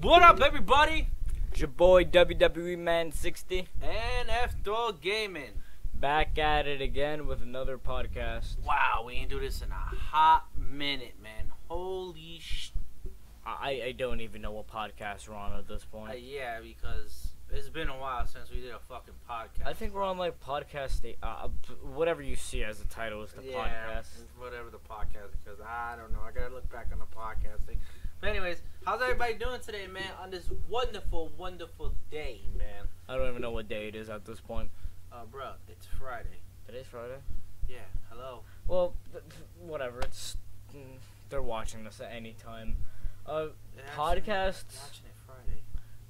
What up, everybody? It's your boy WWE Man 60 And F Dog Gaming. back at it again with another podcast. Wow, we ain't do this in a hot minute, man. Holy sh. I, I don't even know what podcast we're on at this Uh, point. yeah, because it's been a while since we did a fucking podcast. I think we're on like podcast, sta- uh, whatever you see as the title is the yeah, podcast. whatever the podcast because I don't know. I gotta look back on the podcast thing. But anyways, how's everybody doing today, man? On this wonderful, wonderful day, man. I don't even know what day it is at this point. Uh, bro, it's Friday. Today's Friday. Yeah. Hello. Well, whatever. It's mm, they're watching this at any time. Uh, podcasts. Watching it Friday.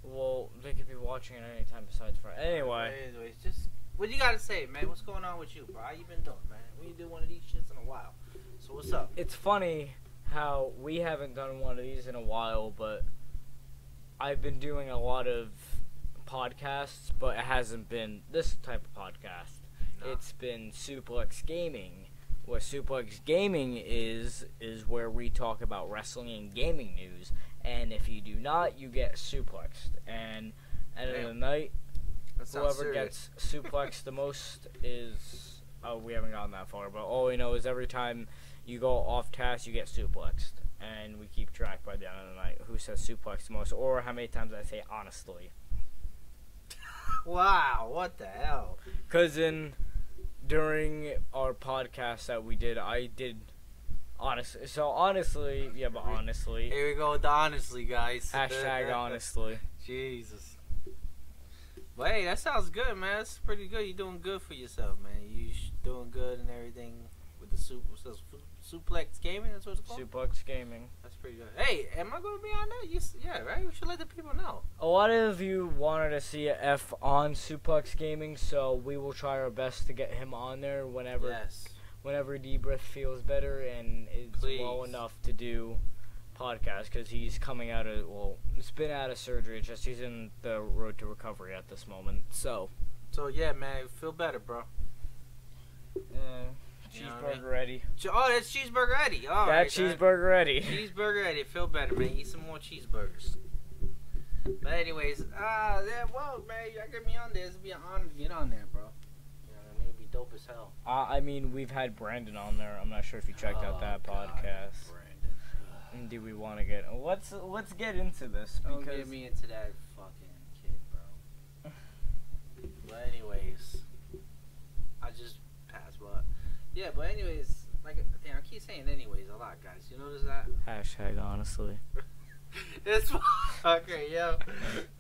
Well, they could be watching it any time besides Friday. Anyway, Anyways, just what you gotta say, man? What's going on with you, bro? How you been doing, man? We ain't do one of these shits in a while. So what's up? it's funny how we haven't done one of these in a while, but I've been doing a lot of podcasts, but it hasn't been this type of podcast. Nah. It's been Suplex Gaming. What Suplex Gaming is is where we talk about wrestling and gaming news, and if you do not, you get suplexed. And end of the night, whoever gets suplexed the most is oh we haven't gotten that far but all we know is every time you go off task you get suplexed and we keep track by the end of the night who says suplex the most or how many times i say honestly Wow, what the hell? because in during our podcast that we did i did honestly so honestly yeah but honestly Here we go with the honestly, guys. hashtag honestly Jesus. But hey, that sounds good, man. That's pretty good. You're doing good for yourself, man. You sh- doing good and everything with the sup- what's this, Su- suplex gaming. That's what it's called. suplex gaming That's pretty good. Hey, am I going to be on that? You, yeah, right. We should let the people know. A lot of you wanted to see F on Suplex Gaming, so we will try our best to get him on there whenever Yes. whenever Debrith feels better and is well enough to do podcast because he's coming out of well, he's been out of surgery. It's just he's in the road to recovery at this moment. So, So yeah, man, feel better, bro. uh, You I mean? cheeseburger ready. Oh, that's cheeseburger ready. All that right, cheeseburger ready. Cheeseburger Eddie, feel better, man. Eat some more cheeseburgers. But anyways, ah, yeah, well, man, y'all get me on there. It'd be an honor to get on there, bro. You know what I mean? It'd be dope as hell. Uh, I mean, we've had Brandon on there. I'm not sure if you checked out Oh, that God, podcast. Brandon. And do we want to get? Let's let's get into this Don't because get me into that fucking kid, bro. But anyways, I just passed, but yeah. But anyways, like damn, I keep saying anyways a lot, guys. You notice that? hashtag honestly. it's okay, yo.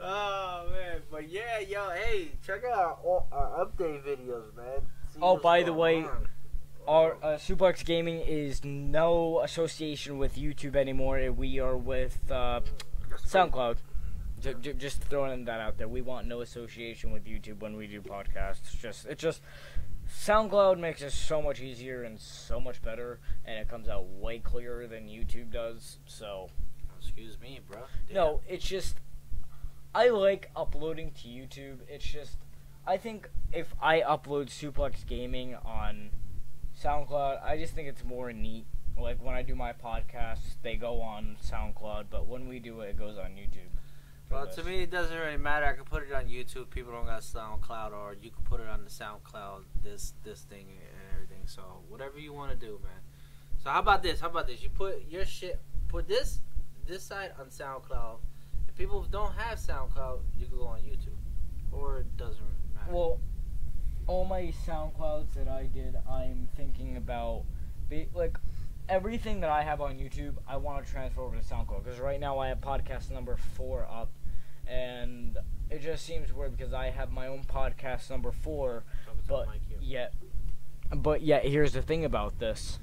Oh man, but yeah, yo, hey, check out our, our update videos, man. See Oh, by the way, on. Our uh, Suplex Gaming is no association with YouTube anymore. We are with uh, SoundCloud. J- j- just throwing that out there. We want no association with YouTube when we do podcasts. Just it just SoundCloud makes it so much easier and so much better, and it comes out way clearer than YouTube does. So Excuse me, bro. Damn. no, it's just I like uploading to YouTube. It's just I think if I upload Suplex Gaming on SoundCloud, I just think it's more neat. Like when I do my podcasts, they go on SoundCloud, but when we do it, it goes on YouTube. Well, to me, it doesn't really matter. I can put it on YouTube. People don't got SoundCloud, or you can put it on the SoundCloud. This this thing and everything. So whatever you want to do, man. So how about this? How about this? You put your shit, put this this side on SoundCloud. If people don't have SoundCloud, you can go on YouTube, or it doesn't matter. Well, all my SoundClouds that I did, I'm thinking about, be, like, everything that I have on YouTube, I want to transfer over to SoundCloud. Because right now I have podcast number four up, and it just seems weird because I have my own podcast number four, Talking to the but yet, but yet, here's the thing about this.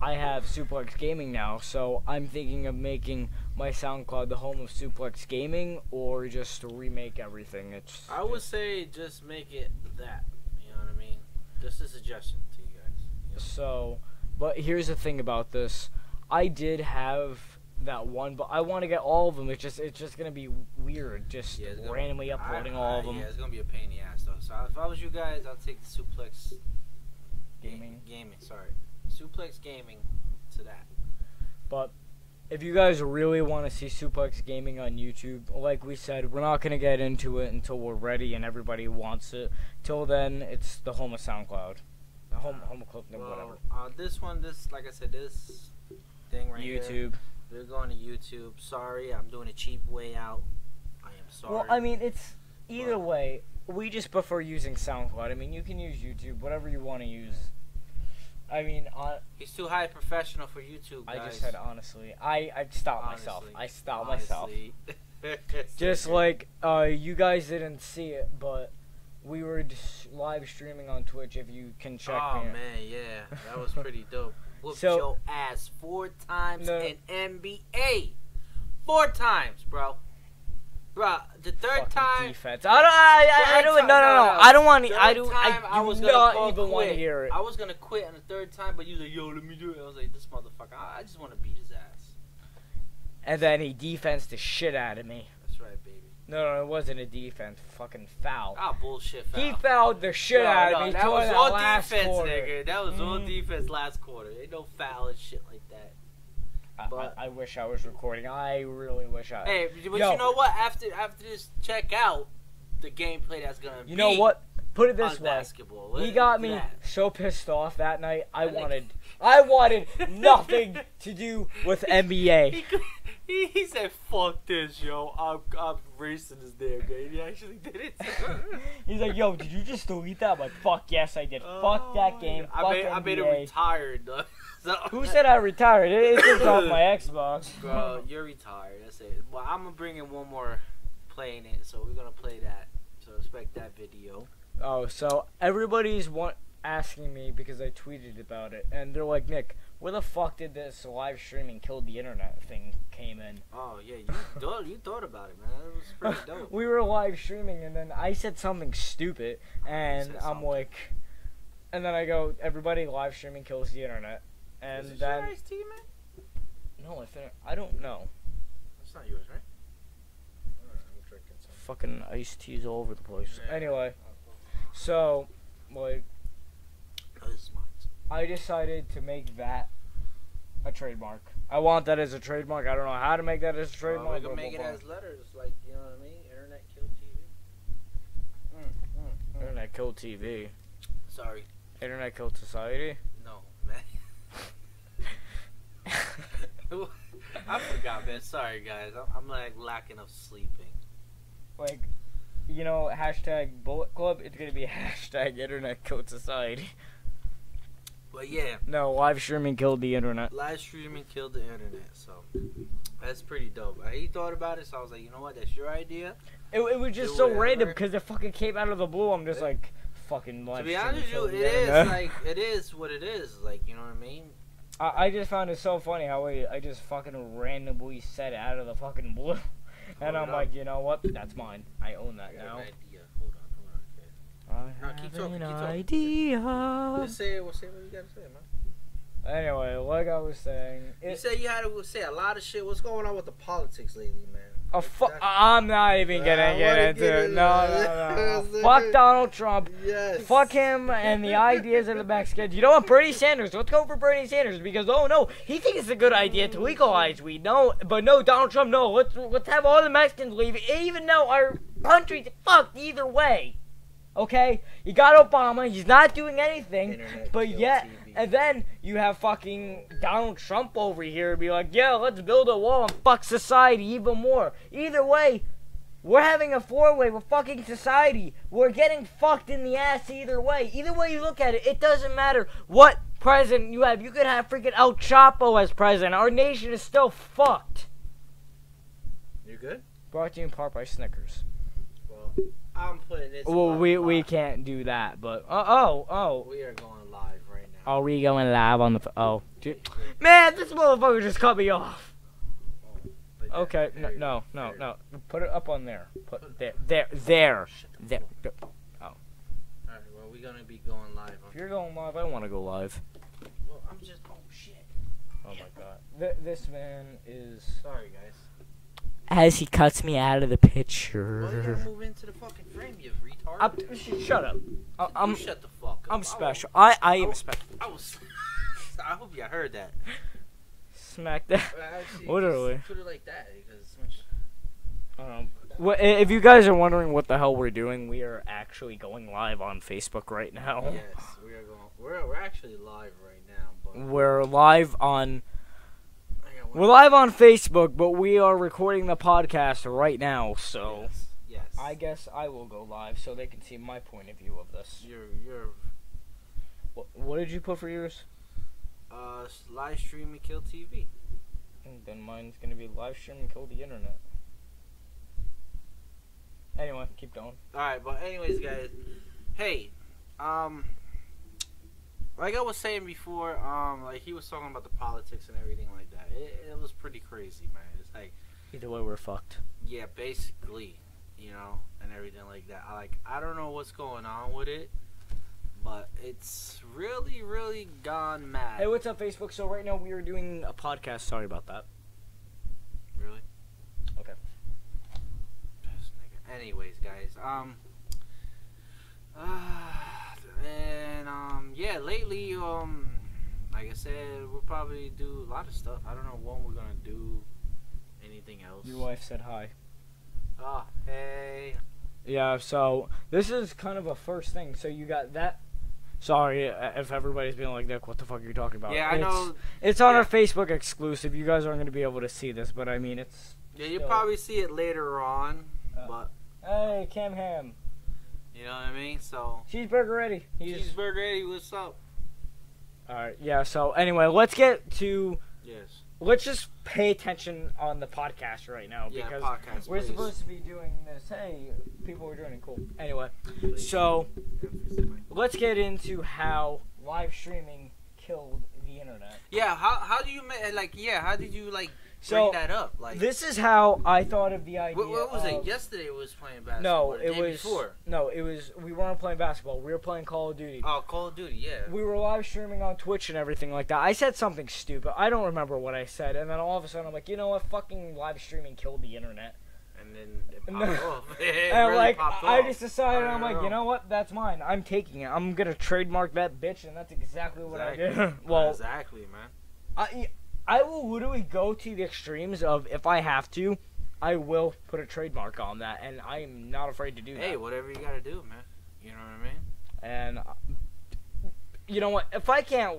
I have Suplex Gaming now, so I'm thinking of making my SoundCloud the home of Suplex Gaming, or just remake everything. It's I would say just make it that. You know what I mean? Just a suggestion to you guys. you know? So, but here's the thing about this. I did have that one, but I want to get all of them. It's just it's just gonna be weird, just Yeah, randomly uploading I- all of them. Yeah, it's gonna be a pain in the ass though. So if I was you guys, I'd take the suplex Gaming. Gaming, sorry, suplex gaming to that. But if you guys really want to see Suplex Gaming on YouTube, like we said, we're not gonna get into it until we're ready and everybody wants it. Till then, it's the home of SoundCloud, the home home of Club, Well, whatever. uh, this one, this like I said, this thing right here. We're going to YouTube. Sorry, I'm doing a cheap way out. I am sorry. Well, I mean, it's either But- way. We just prefer using SoundCloud. I mean, you can use YouTube, whatever you want to use. I mean, uh, he's too high professional for YouTube. I just said honestly. I I stopped myself. I stopped myself. Just like uh, you guys didn't see it, but we were live streaming on Twitch. If you can check Oh man, yeah, that was pretty dope. Whooped So- your ass four times No. in NBA. Four times, bro. Bro, the third Fucking time. defense. I don't. I, I, I don't. time- No, no, no. I don't want. I do. I I was gonna not even want to hear it. I was gonna quit on the third time, but you was like, "Yo, let me do it." I was like, "This motherfucker, I I just want to beat his ass." And then he defense the shit out of me. That's right, baby. No, no, it wasn't a defense. Fucking foul. Ah, bullshit. Foul. He fouled the shit No, out no, of me. That was that all defense, quarter. nigga. That was all Mhm. defense last quarter. Ain't no foul and shit like that. I, But- I, I wish I was recording. I really wish I. Hey, but Yo. you know what? After after this check out, the gameplay that's gonna be. you know what? Put it this way. basketball. He got me that. so pissed off that night. I I think- wanted, I wanted nothing to do with NBA. He, he, said, "Fuck this, yo. I'm I'm racing this damn game." He actually did it. He's like, "Yo, did you just delete that?" I'm like, "Fuck yes, I did. Fuck that oh, game. Oh, I Fuck made, I made it retired. Though. So- Who said I retired? It, it's just off my Xbox. Bro, you're retired. That's it. Well, I'm gonna bring in one more playing it, so we're gonna play that. So expect that video. Oh, so everybody's want asking me because I tweeted about it, and they're like, "Nick, where the fuck did this live streaming killed the internet thing came in?" Oh yeah, you thought you thought about it, man. It was pretty dope. we were live streaming, and then I said something stupid, and I'm something. like, and then I go, "Everybody live streaming kills the internet," and Is it then your tea, man? no, I fin- I don't know. That's not yours, right? Alright, I'm drinking some. Fucking iced teas all over the place. Yeah. Anyway, so like this is mine. I decided to make that a trademark. I want that as a trademark. I don't know how to make that as a Well, trademark. we can make it blah, blah. as letters, like you know what I mean. Internet kill TV. Mm, mm, mm. Internet killed TV. Sorry, Internet killed society. no, man. I forgot, man. Sorry, guys. I'm, I'm like lacking of sleeping. like, you know, hashtag Bullet Club. It's gonna be hashtag Internet killed society. But yeah, No, live streaming killed the internet. live streaming killed the internet, so that's pretty dope. He thought about it, so I was like, you know what? That's your idea. It, it was just Do so whatever. random because it fucking came out of the blue. I'm just Yeah. like, fucking live to be honest with you, it is internet. like it is what it is. Like you know what I mean? I, I just found it so funny how I, I just fucking randomly said it out of the fucking blue. And Hold I'm up. like, you know what? That's mine. I own that now. an idea. Hold on, hold on. Okay. I No, keep have talking, an keep talking. idea. Just say it. Well, say what you gotta say, man. Anyway, like I was saying, You it, said you had to say a lot of shit. What's going on with the politics lately, man? oh, fu- That- I'm not even I gonna get into get it. No, no, no. Fuck Donald Trump. Yes. Fuck him and the ideas of the Mexicans. You know what? Bernie Sanders. Let's go for Bernie Sanders because oh no, he thinks it's a good idea to legalize weed. No, but no, Donald Trump. No, let's let's have all the Mexicans leave. Even though our country's fucked either way. Okay, you got Obama. He's not doing anything. Internet But yet, TV. and then you have fucking Donald Trump over here be like, yeah, let's build a wall and fuck society even more. Either way, we're having a four way with fucking society. We're getting fucked in the ass either way. Either way you look at it, it doesn't matter what president you have. You could have freaking El Chapo as president. Our nation is still fucked. You good? Brought to you in part by Snickers. Well, I'm putting this. Well, we we can't do that, but oh oh oh. We are going live right now. Are we going live on the? Oh, dude. man, this motherfucker just cut me off. Oh, that. Okay, There no, no, no, no. Put it up on there. Put there, there, there, go. Shut the there. fuck up. Oh. Alright, well, we're gonna be going live. If you're going live, I want to go live. well, I'm just. Oh shit. Oh my god. Th- this man is. Sorry, guys. As he cuts me out of the Well, you picture. gotta move into the fucking frame, you retard. I'm, shut up. I, I'm, shut the fuck up. I I'm special. I I I am was- special. I was. I hope you heard that. smack that. Actually, Literally. Put it like that because. Um, i- if you guys are wondering what the hell we're doing, we are actually going live on Facebook right now. Yes, we are going. We're we're actually live right now, but We're live on I we're live on Facebook, but we are recording the podcast right now. So Yes. yes. I guess I will go live so they can see my point of view of this. You're you're What, what did you put for yours? uh live stream streaming kill TV. And then mine's gonna be live stream and kill the internet. Anyway, keep going. All right, but anyways, guys, hey, um, like I was saying before, um, like he was talking about the politics and everything like. It, it was pretty crazy, man. It's like, Either way, we're fucked. yeah, basically, you know, and everything like that. I like, I don't know what's going on with it, but it's really, really gone mad. Hey, what's up, Facebook? So right now we are doing a podcast. Sorry about that. really? Okay. Anyways, guys, um, uh, and um, yeah, lately, um, like I said, we'll probably do a lot of stuff. I don't know when we're gonna do anything else. Your wife said hi. Oh, hey. Yeah, so this is kind of a first thing. So you got that. Sorry uh, if everybody's being like, Nick, what the fuck are you talking about? Yeah, I It's- know. It's on Yeah. our Facebook exclusive. You guys aren't going to be able to see this, but I mean, it's. Yeah, you'll So- probably see it later on, Uh, but Hey, Cam Ham. you know what I mean. So, Cheeseburger ready. He's. cheeseburger, Eddie, what's up? Alright, yeah, so anyway, let's get to. Yes. Let's just pay attention on the podcast right now Yeah, because podcast. we're please. supposed to be doing this. Hey, people are doing it cool. Anyway, so let's get into how live streaming killed the internet. Yeah, how how do you ma- like? Yeah, how did you like So that up? Like, this is how I thought of the idea. what, what was of- it? Yesterday it was playing basketball. No, it was before. no, it was. We weren't playing basketball. We were playing Call of Duty. Oh, Call of Duty. Yeah. We were live streaming on Twitch and everything like that. I said something stupid. I don't remember what I said, and then all of a sudden I'm like, you know what? Fucking live streaming killed the internet. and then it popped off. It and really like, popped I just decided, I I'm like, know. you know what? That's mine. I'm taking it. I'm gonna trademark that bitch, and that's exactly what I did. well, exactly, man. I, I will literally go to the extremes of if I have to, I will put a trademark on that, and I am not afraid to do that. Hey, whatever you gotta do, man. You know what I mean? And uh, you know what? If I can't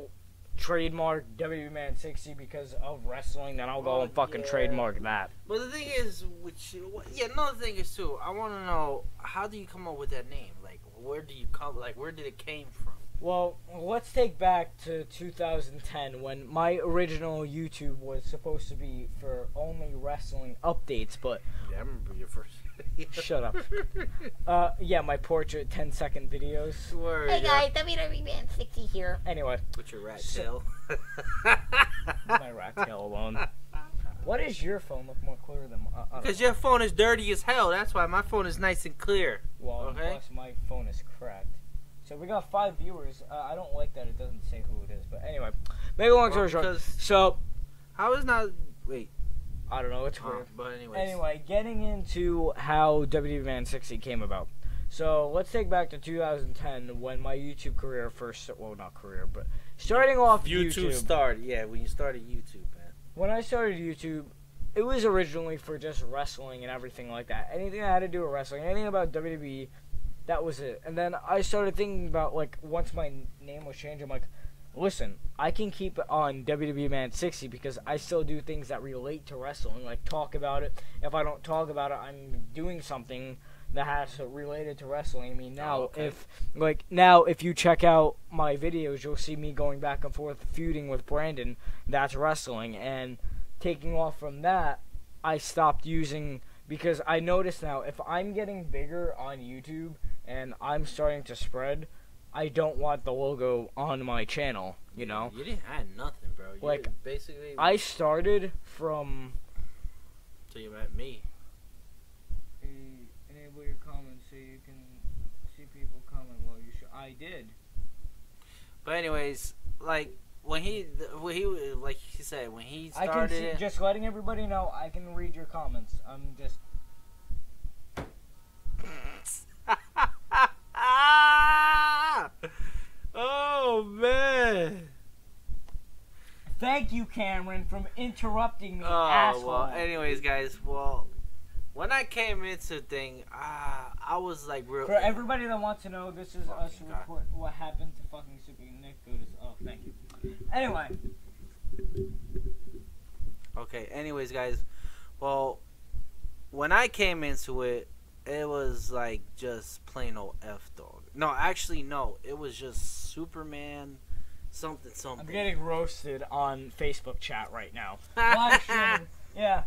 trademark WWE Man 60 because of wrestling, then I'll go Well, and fucking yeah. trademark that. But the thing is, which yeah, another thing is too. I want to know how do you come up with that name? Like, where do you come? Like, where did it came from? Well, let's take back to 2010 when my original YouTube was supposed to be for only wrestling updates, but Yeah, I remember your first. Shut up. uh, yeah, my portrait 10 second videos. Word, Hey yeah. guys, WWE Man 60 here. Anyway, With your rat So- tail. leave my rat tail alone. Why does your phone look more clear than uh, Because your phone is dirty as hell. That's why my phone is nice and clear. Well, okay. plus my phone is cracked. So we got five viewers. Uh, I don't like that it doesn't say who it is, but anyway, make a long story short. So how is not? Wait. I don't know. It's Oh, weird. but anyways. Anyway, getting into how WWE Man 60 came about. So let's take back to 2010 when my YouTube career first, well, not career, but starting off YouTube, YouTube. started. Yeah, when you started YouTube, man. when I started YouTube, it was originally for just wrestling and everything like that. Anything that had to do with wrestling, anything about WWE, that was it. And then I started thinking about like once my name was changed, I'm like, listen, I can keep on WWE Man 60 because I still do things that relate to wrestling, like talk about it. If I don't talk about it, I'm doing something that has to related to wrestling. I mean, now Oh, okay. if like now if you check out my videos, you'll see me going back and forth feuding with Brandon. That's wrestling and taking off from that, I stopped using because I notice now if I'm getting bigger on YouTube and I'm starting to spread, I don't want the logo on my channel, you know. You didn't add nothing, bro. You Like, basically. I started from Till you met me. enable your comments so you can see people comment while you show. I did. But anyways, like when he, when he, like he said, when he started. I can see, just letting everybody know I can read your comments. I'm just oh man. Thank you, Cameron, from interrupting me, Oh asshole. well. Anyways, guys. Well, when I came into thing, uh, I was like real. For everybody that wants to know, this is us Fucking God. report what happened to fucking Super Nick. Go to oh, thank you. Anyway, Okay. Anyways, guys. Well, when I came into it, it was like just plain old F dog. No, actually, no. It was just Superman, something something. I'm getting roasted on Facebook chat right now. Yeah.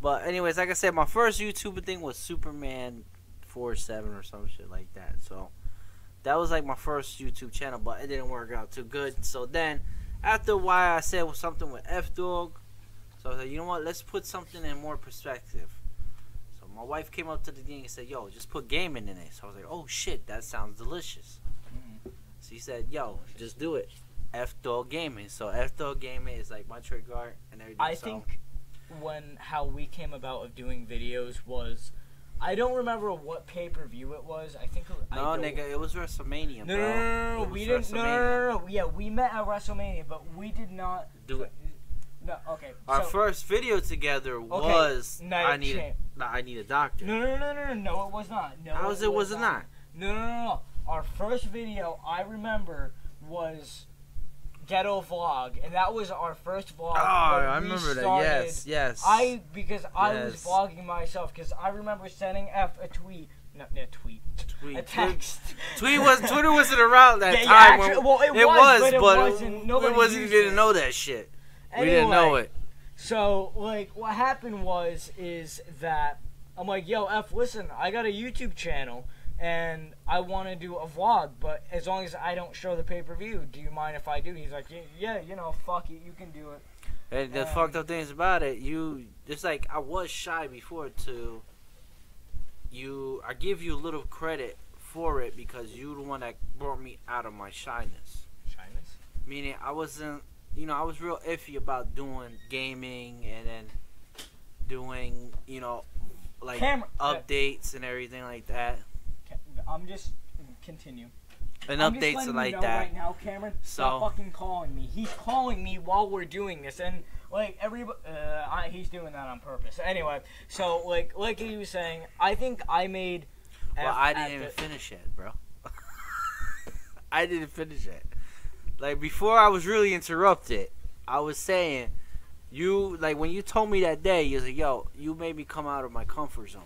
But anyways, like I said, my first YouTube thing was Superman four seven or some shit like that. So that was like my first YouTube channel, but it didn't work out too good. So then after a while, I said something with F Dog. So I was like, you know what? Let's put something in more perspective. So my wife came up to the thing and said, "Yo, just put gaming in it." So I was like, "Oh shit, that sounds delicious." Mm. So he said, "Yo, just do it." F Dog Gaming. So F Dog Gaming is like my trick art and everything. I so- think when how we came about of doing videos was, I don't remember what pay per view it was. I think. It, I No, don't- nigga, it was WrestleMania, No, bro. no, no, no, no, we didn't. No, no, no, no, no. Yeah, we met at WrestleMania, but we did not Do it. No, okay. Our so, first video together was Night I need a, Champ- I need a doctor. No, no, no, no, no, no, it was not. No, How is it was it not? No, no, no, no. Our first video I remember was ghetto vlog, and that was our first vlog. Oh, I remember that. Yes, yes. I because I was vlogging myself because I remember sending F a tweet, no, no tweet, tweet. a text. Tweet was Twitter wasn't around that Yeah, yeah, time. actu- when, well, it it was, but it but wasn't- nobody wasn't didn't it. know that shit. we didn't know it. So, like, what happened was is that I'm like, yo, F, listen, I got a YouTube channel and I want to do a vlog, but as long as I don't show the pay per view, do you mind if I do? He's like, "Yeah, yeah, you know, fuck it, you can do it. And the Um, fucked up things about it, you it's like I was shy before to you. I give you a little credit for it because you the one that brought me out of my shyness. Shyness. Meaning I wasn't, you know, I was real iffy about doing gaming and then doing, you know, like Camera. updates and everything like that. I'm just continue. And I'm updates like that. Right now, Cameron, stop So- fucking calling me. He's calling me while we're doing this, and like everybody, uh, I, he's doing that on purpose. Anyway, so like like he was saying, I think I made. Well, F I didn't even the- finish it, bro. I didn't finish it. Like before, I was really interrupted. I was saying, you like when you told me that day, you was like, "Yo, you made me come out of my comfort zone,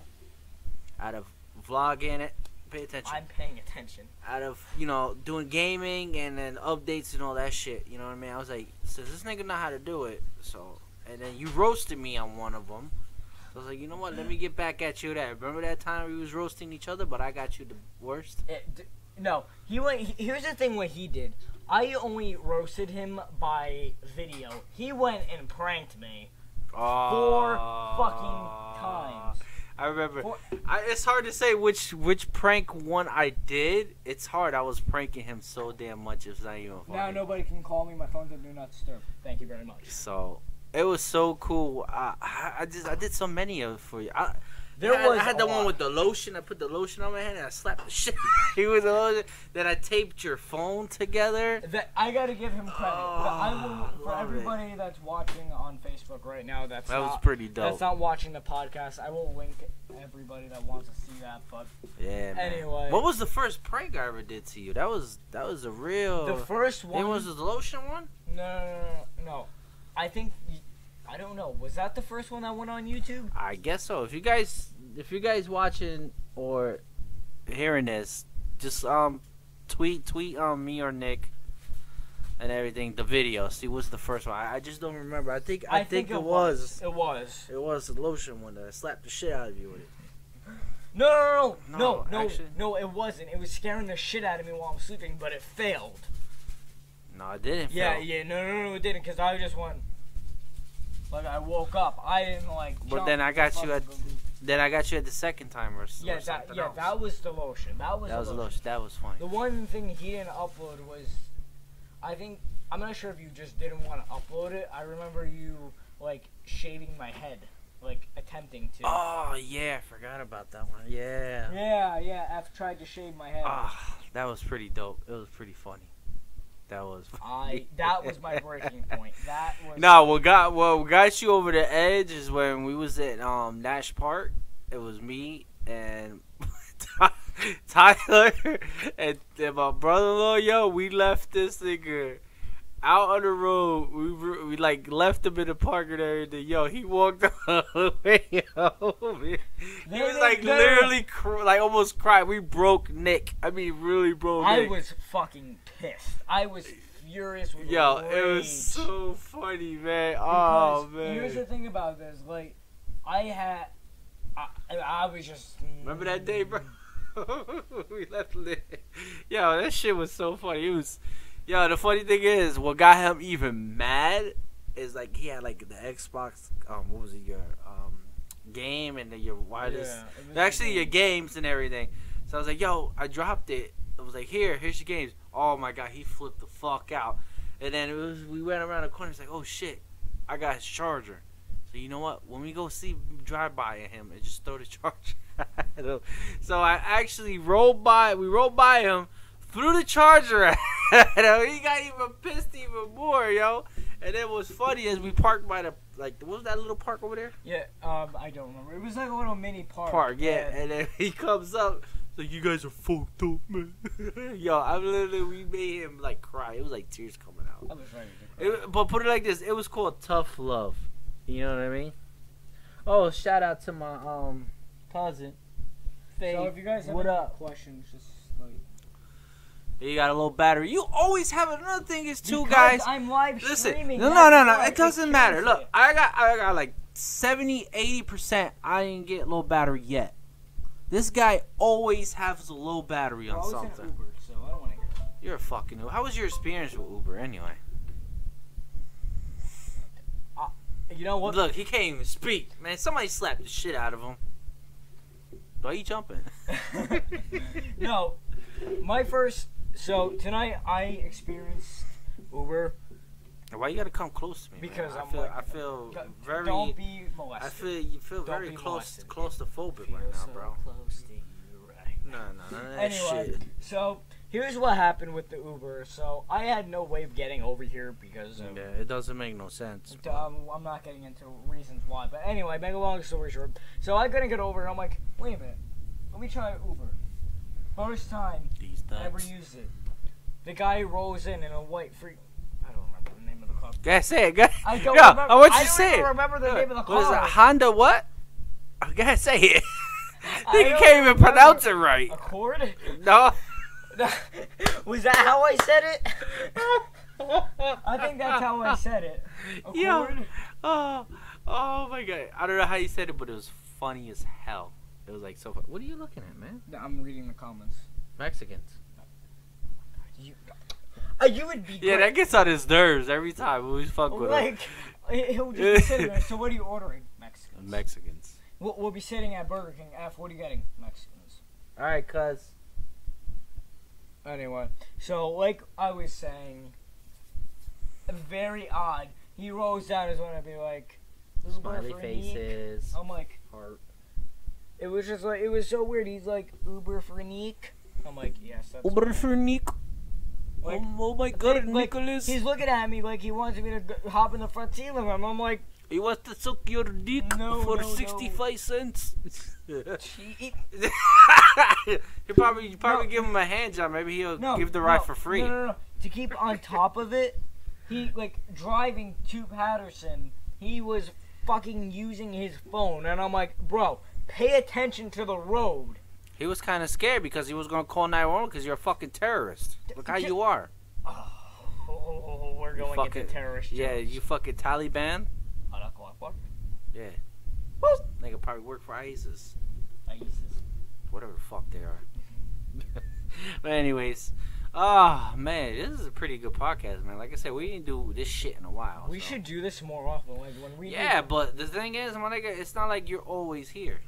out of vlogging it. Pay attention. I'm paying attention. out of you know doing gaming and then updates and all that shit. You know what I mean? I was like, since this nigga know how to do it, so and then you roasted me on one of them. So I was like, you know what? Let me mm. get back at you. That remember that time we was roasting each other, but I got you the worst. It, d- no, he went. he- Here's the thing: what he did, I only roasted him by video. He went and pranked me ah. four fucking times. I remember. I, it's hard to say which which prank one I did. It's hard. I was pranking him so damn much. It's not even funny. Now nobody can call me. My phone's on do not disturb. Thank you very much. So it was so cool. I I, I just I did so many of it for you. I, There I, was I had the one with the lotion. I put the lotion on my hand and I slapped the shit with the lotion. Then I taped your phone together. That I gotta give him credit. But oh, I Oh, will, for love everybody that's watching on Facebook right now, that's That not, was pretty dope. that's not watching the podcast. I will link everybody that wants to see that. But yeah. Man. Anyway. what was the first prank I ever did to you? That was that was a real. the first one, It was the lotion one. no, no, no, no, no. I think y- I don't know. Was that the first one that went on YouTube? I guess so. If you guys, if you guys watching or hearing this, just um tweet tweet um me or Nick and everything. The video. See what's the first one. I, I just don't remember. I think I, think, it was. It was. It was the lotion one that I slapped the shit out of you with it. No, no, no, No, no, no, no. It wasn't. It was scaring the shit out of me while I'm sleeping, but it failed. No, I didn't. Yeah, fail. yeah, no, no, no, it didn't, cause I just went. Like I woke up, I didn't like. But then I got you at- Then I got you at the second time or, or Yeah, that, something yeah, else. that was the lotion. That was. that the was a lotion. lotion. That was funny. The one thing he didn't upload was, I think I'm not sure if you just didn't want to upload it. I remember you like shaving my head, like attempting to. Oh yeah, I forgot about that one. Yeah. Yeah, yeah. F tried to shave my head. Ah, that was pretty dope. It was pretty funny. That was. I that was my breaking point. That was No, what got what got you over the edge is when we was at um Nash Park. It was me and Tyler and, and my brother-in-law. Yo, we left this nigga out on the road. We we like left him in the park and everything. Yo, he walked all the way home. He was like literally cr- like almost cried. We broke Nick. I mean, really broke I Nick. was fucking pissed. I was furious with Yo, rage. it was so funny, man. Oh Because man. Here's the thing about this, like, I had, I, I was just. Remember that mm. day, bro? we left. Yo, that shit was so funny. It was, yo. The funny thing is, what got him even mad is like he had like the Xbox. Um, what was it? Your um game and then your wireless. Yeah, Actually, your games and everything. So I was like, yo, I dropped it. I was like, here, here's your games. Oh my god, he flipped the fuck out. And then it was we went around the corner. It's like, oh shit, I got his charger. So you know what? When we go see drive by him and just throw the charger. so I actually rolled by. We rolled by him, threw the charger at him. He got even pissed even more, yo. And it was funny as we parked by the like what was that little park over there? Yeah, um, I don't remember. It was like a little mini park. park, yeah. and- And then he comes up, like, you guys are fucked up, man. Yo, I literally, we made him, like, cry. It was like tears coming out. I was ready. It, but put it like this it was called Tough Love. You know what I mean? Oh, shout out to my, um, cousin. Faith. So if you guys have what any up? questions, just like. You got a little battery. You always have another thing is two guys. I'm live Listen, streaming. no, no, no, no. It doesn't matter. Look. I got, I got like 70, 80 percent. I didn't get low battery yet. This guy always has a low battery on something. Uber, so I don't want to hear that. You're a fucking. How was your experience with Uber anyway? Uh, you know what? Look, he can't even speak. Man, somebody slapped the shit out of him. Why are you jumping? no, my first. So tonight I experienced Uber. Why you gotta come close to me? Because man? I I'm feel, like- I feel very. Don't be molested. I feel you feel Don't very close, claustrophobic right now, so bro. close to you right No, no, no, that Anyway, shit. so here's what happened with the Uber. So I had no way of getting over here because of, Yeah, it doesn't make no sense. um, I'm not getting into reasons why. But anyway, make a long story short. So I couldn't get over it. I'm like, wait a minute, let me try Uber. First time These I ever used it. The guy rolls in in a white freak. I don't remember the name of the car. Go say it. Go. I don't Yo, remember. I want you I to don't say even it. remember the name of the What is it? car. Honda what? Oh, I gotta say it. I Nigga don't can't even pronounce it right. Accord? No. Was that how I said it? I think that's how I said it. Yo. Accord? Oh, oh my god. I don't know how you said it, but it was funny as hell. It was like so. Fun. What are you looking at, man? I'm reading the comments. Mexicans. You, uh, you would be Yeah, great. that gets on his nerves every time we fuck with him. like he- he'll just be sitting there. So what are you ordering? Mexicans. Mexicans. We'll, we'll be sitting at Burger King. F. What are you getting? Mexicans. All right, cuz. Anyway, so like I was saying, very odd. He rolls down his window and be like, "Uber Smiley for Neek?" faces. I'm like, Heart. It was just like it was so weird. He's like Uber for Neek. I'm like, yes, that's. Uber for Nick. Like, oh, oh my god, like, Nicholas. He's looking at me like he wants me to hop in the front seat with him. I'm like, He wants to suck your dick No, for no, no. 65 cents. "Gee, you probably you probably No. give him a hand job. Maybe he'll no, give the ride no, for free. No, no, no. To keep on top of it, he like driving to Patterson. He was fucking using his phone, and I'm like, bro, pay attention to the road. He was kind of scared because he was gonna call 911 because you're a fucking terrorist. Look how you are. Oh, we're going fucking- into terrorist. Yeah, you fucking Taliban. Allahu Akbar. Yeah. Nigga probably work for ISIS. ISIS. Whatever the fuck they are. but anyways, oh man, this is a pretty good podcast, man. Like I said, we didn't do this shit in a while. We so. should do this more often. Like when we. Yeah, the- but the thing is, my nigga, it's not like you're always here.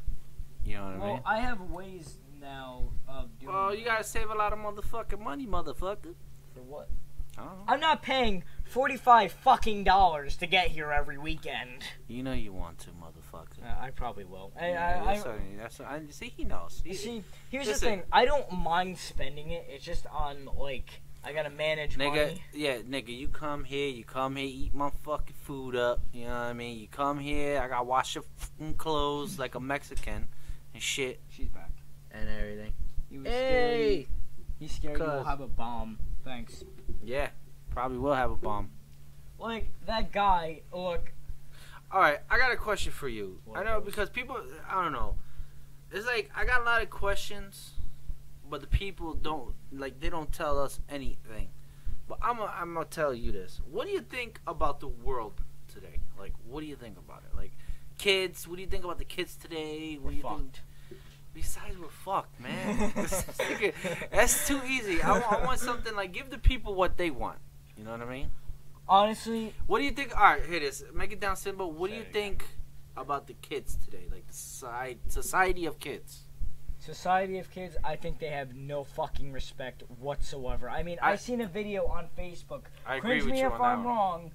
You know what I Well, mean? I have ways now of doing. Well, you gotta save a lot of motherfucking money, motherfucker. For what? I don't know. I'm not paying forty-five fucking dollars to get here every weekend. You know you want to, motherfucker. Uh, I probably will. I, Yeah, I, that's I, That's I see. He knows. you He- see, here's Listen. the thing. I don't mind spending it. It's just on like I gotta manage Nigga, money. yeah, nigga, you come here, you come here, eat my fucking food up. You know what I mean? You come here, I gotta wash your fucking clothes like a Mexican and shit She's back. and everything. He was Hey, scared. He's scared Cuz. you'll have a bomb. Thanks. yeah, probably will have a bomb. Like that guy. Look, All right, I got a question for you. What I know because people, I don't know. It's like I got a lot of questions, but the people don't like they don't tell us anything. But I'm gonna I'm gonna tell you this. What do you think about the world today? Like, what do you think about it? Like, kids. What do you think about the kids today? What we're do you fucked. think? Besides, we're fucked, man. That's too easy. I want, I want something like give the people what they want. You know what I mean? Honestly, What do you think? All right, here it is. Make it down simple. What do you think about the kids today? Like the society, society of kids. Society of Kids, I think they have no fucking respect whatsoever. I mean, I, I- seen a video on Facebook. I agree Cringe with me you if on I'm that. one. wrong.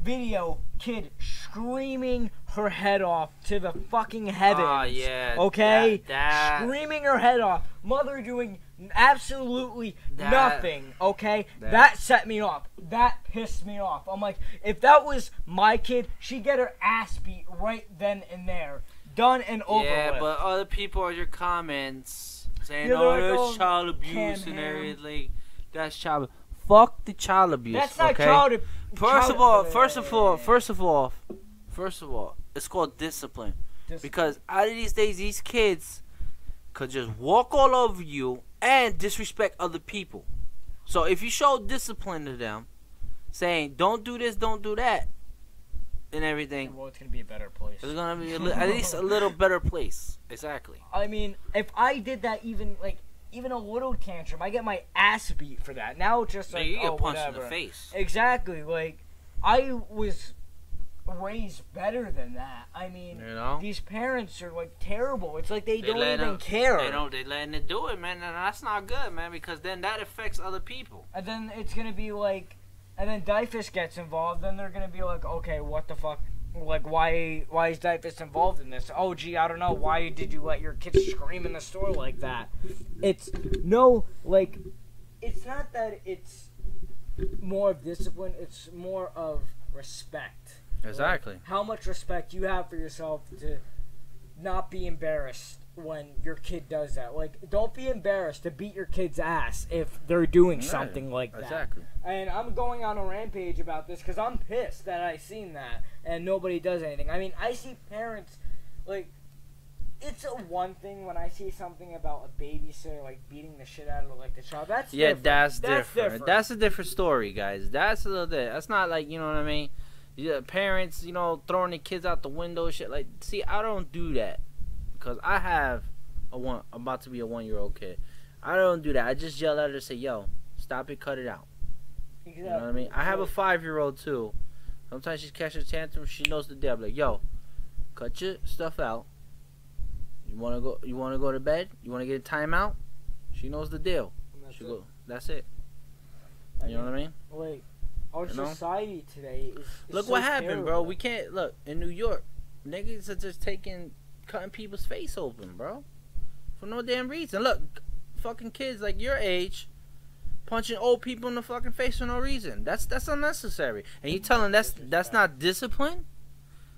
Video kid screaming her head off to the fucking heavens. Ah, yeah. Okay? That, that Screaming her head off. Mother doing absolutely That- nothing. Okay? that- set me off. That pissed me off. I'm like, if that was my kid, she'd get her ass beat right then and there. Done and over yeah, with. but other people are your comments saying, Yeah, "Oh, like, oh, child abuse and everything." That's child. Fuck the child abuse. That's not okay? child. ab- First of all, first of all, first of all, first of all, it's called discipline. Dis- Because out of these days, these kids could just walk all over you and disrespect other people. So if you show discipline to them, saying don't do this, don't do that, and everything, Well, it's gonna be a better place. it's gonna be a li- at least a little better place. Exactly. I mean, if I did that, even like even a little tantrum, I get my ass beat for that. Now it's just So like you get oh, punched whatever. in the face. Exactly. Like I was raised better than that. I mean, You know. these parents are like terrible. It's like they, They don't even them- care. They don't. They letting it do it, man, and that's not good, man. Because then that affects other people. And then it's gonna be like, and then DYFS gets involved. Then they're gonna be like, okay, what the fuck? Like, why? Why is DYFS involved in this? Oh, gee, I don't know. Why did you let your kids scream in the store like that? It's no, like, it's not that it's more of discipline. It's more of respect. Exactly. How much respect you have for yourself to not be embarrassed when your kid does that. Like, don't be embarrassed to beat your kid's ass if they're doing Right. something like that. Exactly. And I'm going on a rampage about this because I'm pissed that I seen that and nobody does anything. I mean, I see parents like. It's a one thing when I see something about a babysitter like beating the shit out of like the child. That's Yeah, different. that's, That's different. different. That's a different story, guys. That's a little bit. That's not like you know what I mean. Yeah, parents, you know, throwing the kids out the window, shit. Like, see, I don't do that because I have a one about to be a one year old kid. I don't do that. I just yell at her, and say, "Yo, stop it, cut it out." Exactly. You know what I mean? I have a five year old too. Sometimes she catches a tantrum. She knows the deal. I'm like, "Yo, cut your stuff out. You wanna go? You wanna go to bed? You wanna get a timeout?" She knows the deal. That's She it. go. That's it. I You know what I mean? Like our You know? society today is. is Look so what happened, bro. We can't look in New York. Niggas are just taking, cutting people's face open, bro, for no damn reason. Look, fucking kids like your age, punching old people in the fucking face for no reason. That's that's unnecessary. And you telling that's that's not discipline?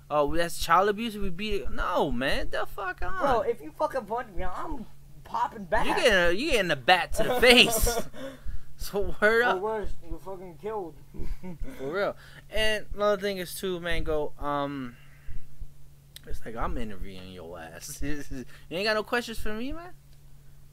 Oh, that's child abuse. We beat it. No, man, the fuck on. Bro, if you fucking punch me, I'm popping back. you getting a, you getting a bat to the face. so word Or up. worse, you're fucking killed. For real. And another thing is too, Mango. Um, it's like I'm interviewing your ass. you ain't got no questions for me, man.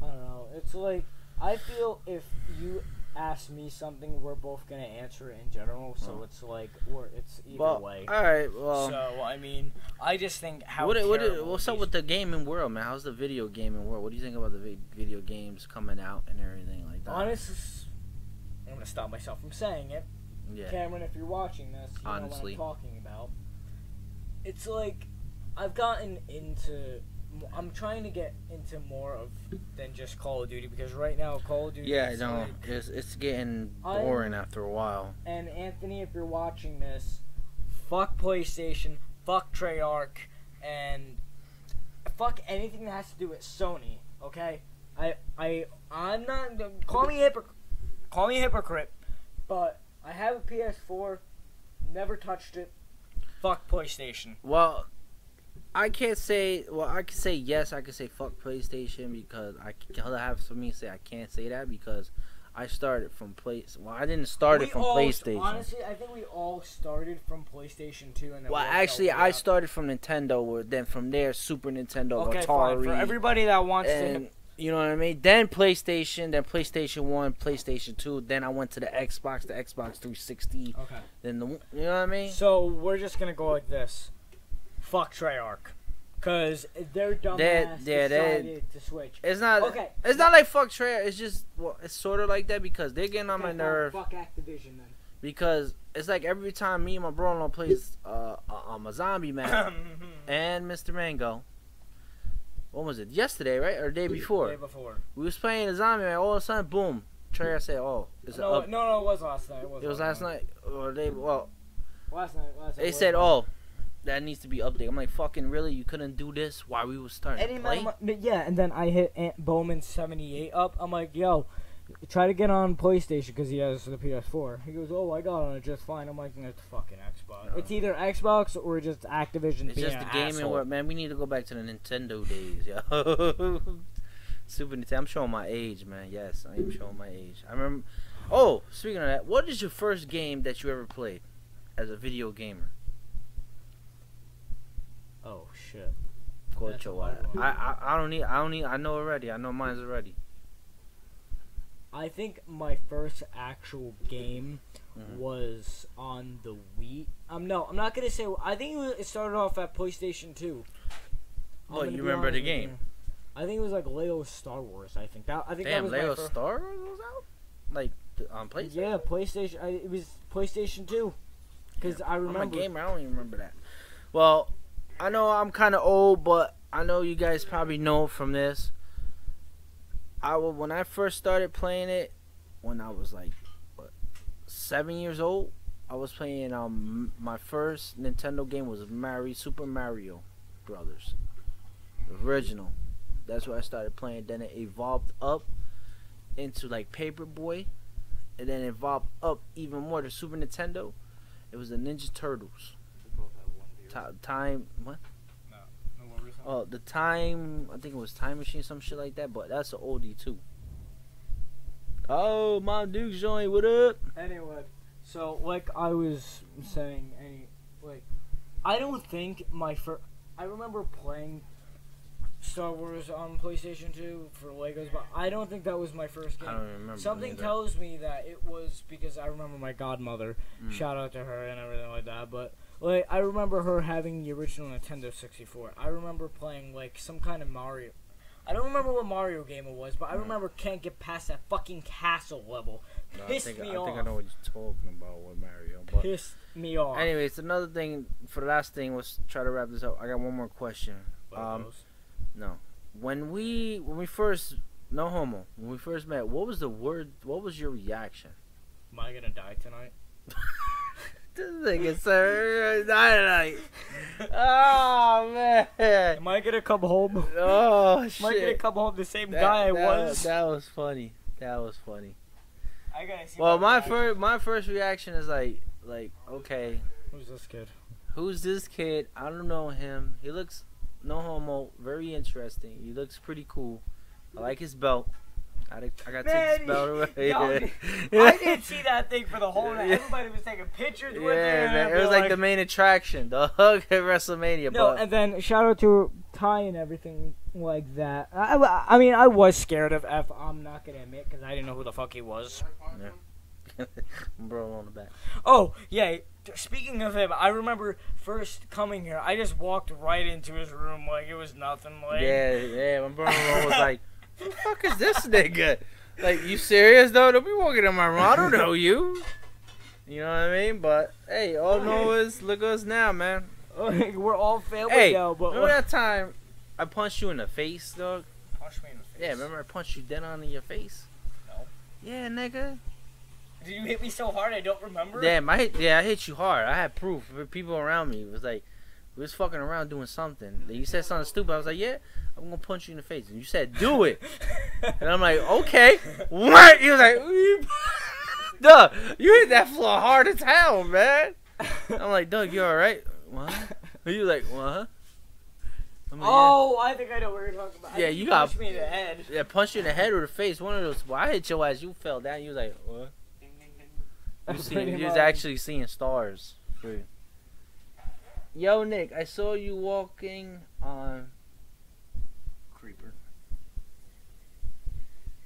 I don't know. It's like I feel if you ask me something, we're both gonna answer it in general. So Oh. it's like we're it's either Well, way. all right. Well, so I mean, I just think how what, what, what's up with the gaming world, man? How's the video gaming world? What do you think about the video games coming out and everything like that? honest. I'm gonna stop myself from saying it. yeah. Cameron, if you're watching this, you Honestly. know what I'm talking about. It's like I've gotten into. I'm trying to get into more of than just Call of Duty because right now Call of Duty. Yeah, know. like- It's it's getting I'm- boring after a while. and Anthony, if you're watching this, fuck PlayStation, fuck Treyarch, and fuck anything that has to do with Sony. Okay, I I I'm not call me hypocrite. call me hypocrite, but I have a PS4, never touched it. Fuck PlayStation. Well, I can't say. Well, I can say yes. I can say fuck PlayStation because I have for me say I can't say that because I started from place. Well, I didn't start it from all- PlayStation. Honestly, I think we all started from PlayStation 2 and then well, actually, I up. started from Nintendo. Or then from there, Super Nintendo, Okay, Atari, fine. For everybody that wants and to, you know what I mean. Then PlayStation, then PlayStation One, PlayStation Two. Then I went to the Xbox, the Xbox 360. okay. Then the you know what I mean. So we're just gonna go like this. Fuck Treyarch, cause their dumbass yeah, decided to switch. It's not. Okay. It's not like fuck Trey. It's just well, it's sort of like that because they're getting on my Okay, fine, nerve. Fuck Activision then. because it's like every time me and my brother plays uh, I'm a zombie man and Mr. Mango. What was it? Yesterday, right, or the day before? Day before. We was playing a zombie man. All of a sudden, boom! Trey said, "Oh, it's No, up." no, no, it was last night. It was, It was last night or they well. Last night. Last night. They said, "Oh, that needs to be updated." I'm like, "Fucking really? You couldn't do this while we was starting Any to play?" of yeah, and then I hit Ant Bowman seventy eight up. I'm like, yo, try to get on PlayStation because he has the PS4. He goes, oh, I got on it just fine. I'm like, it's fucking Xbox. No. It's either Xbox or just Activision. It's just the gaming world, man. We need to go back to the Nintendo days, yo. Super Nintendo. I'm showing my age, man. Yes, I am showing my age. I remember. Oh, speaking of that, what is your first game that you ever played as a video gamer? Oh shit. Quote That's your hard I. I I don't need. I don't need. I know already. I know mine's already. I think my first actual game Mhm. was on the Wii. Um, no, I'm not gonna say. I think it, was, it started off at PlayStation Two. I'm What, gonna you remember the game? you. I think it was like Lego Star Wars. I think that. I think that was Lego my first. Star Wars was out. Like on PlayStation. Yeah, PlayStation. I, it was PlayStation Two. Because I I'm a remember. gamer. I don't even remember that. Well, I know I'm kind of old, but I know you guys probably know from this. I when I first started playing it, when I was like what, seven years old, I was playing. Um, my first Nintendo game was Mario Super Mario Brothers, original. That's where I started playing. Then it evolved up into like Paperboy, and then evolved up even more to Super Nintendo. It was the Ninja Turtles. Ti time what? Oh, the time. I think it was Time Machine, some shit like that. But that's an oldie too. Oh, my Duke's joint. What up? Anyway, so like I was saying, any like, I don't think my first. I remember playing Star Wars on PlayStation Two for Legos, but I don't think that was my first game. I don't remember. Something either. tells me that it was because I remember my godmother. Mm. Shout out to her and everything like that. But like I remember her having the original Nintendo 64. I remember playing like some kind of Mario. I don't remember what Mario game it was, but I remember can't get past that fucking castle level. No, I pissed think, me I think I know what you're talking about with Mario. But Pissed me off. anyways, another thing for the last thing was try to wrap this up. I got one more question. Um, no, when we when we first no homo when we first met, what was the word? What was your reaction? Am I gonna die tonight? This nigga, sir, night Oh man. Am I gonna come home? Oh Am I gonna come home the same That- guy I that- was? That was funny. That was funny. I gotta see. Well, my reaction. first my first reaction is like like okay, Who's this kid? who's this kid? I don't know him. He looks no homo, very interesting. He looks pretty cool. I like his belt. I, I got Man, his belt away. yo, I didn't see that thing for the whole night. Everybody was taking pictures with it. Yeah, and man, it was like, the main attraction, the hug at WrestleMania. No, but and then shout out to Ty and everything like that. I, I, I mean, I was scared of F. I'm not gonna admit because I didn't know who the fuck he was. Yeah. bro on the back. Oh yeah. Speaking of him, I remember first coming here. I just walked right into his room like it was nothing. Like Yeah, yeah. My brother was like, "Who the fuck is this nigga? Like, you serious though? Don't be walking in my room. I don't know you. You know what I mean? But hey, all I know is look at us now, man. we're all family Hey, now. But remember that time I punched you in the face, dog? Punch me in the face. Yeah, remember I punched you dead on in your face? No. Yeah, nigga. Did you hit me so hard I don't remember? Damn, I hit, yeah, I hit you hard. I had proof. The People around me it was like, we was fucking around doing something. You said something stupid. I was like, yeah, I'm gonna punch you in the face. And you said, do it. And I'm like, okay. What? He was like, Doug, you hit that floor hard as hell, man. I'm like, Doug, you all right? What? Are you like, what? Like, Oh, I think I know what you're talking about. Yeah, you got- punched me in the head. yeah. yeah, punch you in the head or the face. One of those. Well, I hit your ass. You fell down. You was like, what? You, you was actually seeing stars. For you. Yo, Nick, I saw you walking on Creeper.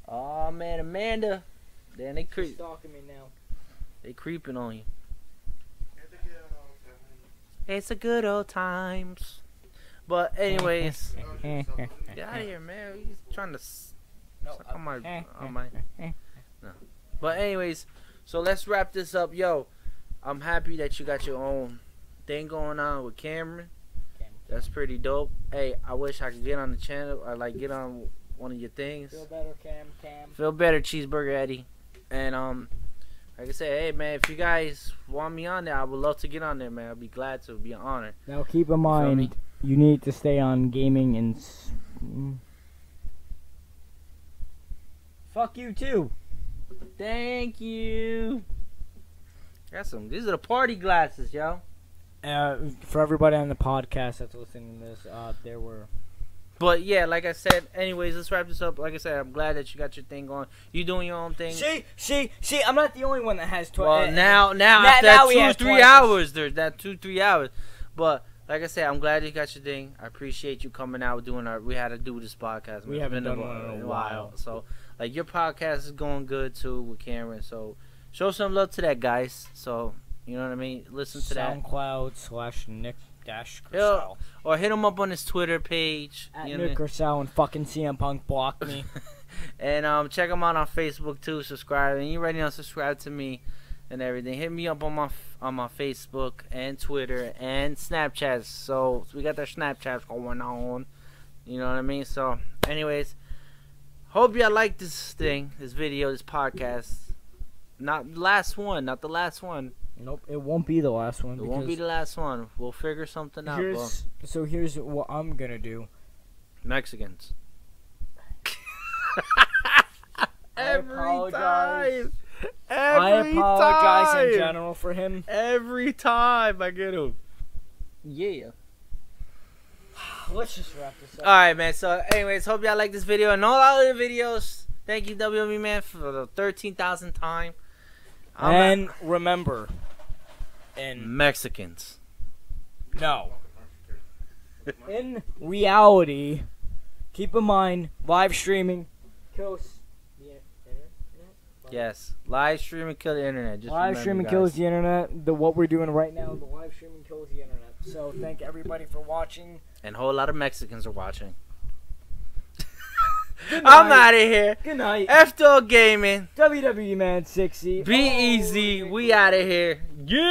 Oh man, Amanda. Then they She's creep. stalking me now. They creeping on you. It's a good old times. But anyways, get out of here, man. He's trying to No, suck on my eh, on my. No. But anyways, so let's wrap this up, yo. I'm happy that you got your own thing going on with Cameron. That's pretty dope. Hey, I wish I could get on the channel or like get on one of your things. Feel better, Cam. Cam. Feel better, cheeseburger Eddie. And um, like I said, hey man, if you guys want me on there, I would love to get on there, man. I'd be glad to. It'd be an honor. Now keep in mind, you need to stay on gaming and. Fuck you too. Thank you. Got some. These are the party glasses, yo. Uh, for everybody on the podcast that's listening to this, uh, there were. But yeah, like I said, anyways, let's wrap this up. Like I said, I'm glad that you got your thing going. You doing your own thing. See, see, see. I'm not the only one that has. Tw- Well, uh, now, now, now- after now that two, three 20. hours, there's that two, three hours. But like I said, I'm glad you got your thing. I appreciate you coming out doing our. We had to do this podcast. We haven't been done one in a while. So, like your podcast is going good too with Cameron. So, show some love to that, guys. So, you know what I mean. Listen to that, SoundCloud slash Nick Dash Yo, or hit him up on his Twitter page. At you know Nick? Kersal and fucking CM Punk blocked me. and um, check him out on Facebook too. Subscribe, and you already know subscribe to me and everything. Hit me up on my on my Facebook and Twitter and Snapchat. So we got their Snapchats going on. You know what I mean? So, anyways, hope y'all like this thing, this video, this podcast. Not the last one, not the last one. Nope, it won't be the last one. It won't be the last one. We'll figure something out, bro. here's, So here's what I'm gonna do. Mexicans. Every apologize. time. I Every apologize in general for him. Every time I get him. Yeah. Let's just wrap this up. All right, man. So, anyways, hope y'all like this video and all our other videos. Thank you, WWE man, for the thirteen thousand time. I'm and remember, and Mexicans. no, in reality, keep in mind live streaming kills. the internet. Yes, live streaming kill the internet. Just live remember, streaming guys. kills the internet. The what we're doing right now, the live streaming kills the internet. So thank everybody for watching. and a whole lot of Mexicans are watching. I'm out of here. Good night. F Dog Gaming. WWE Man 60. Be easy. We out of here. Yeah.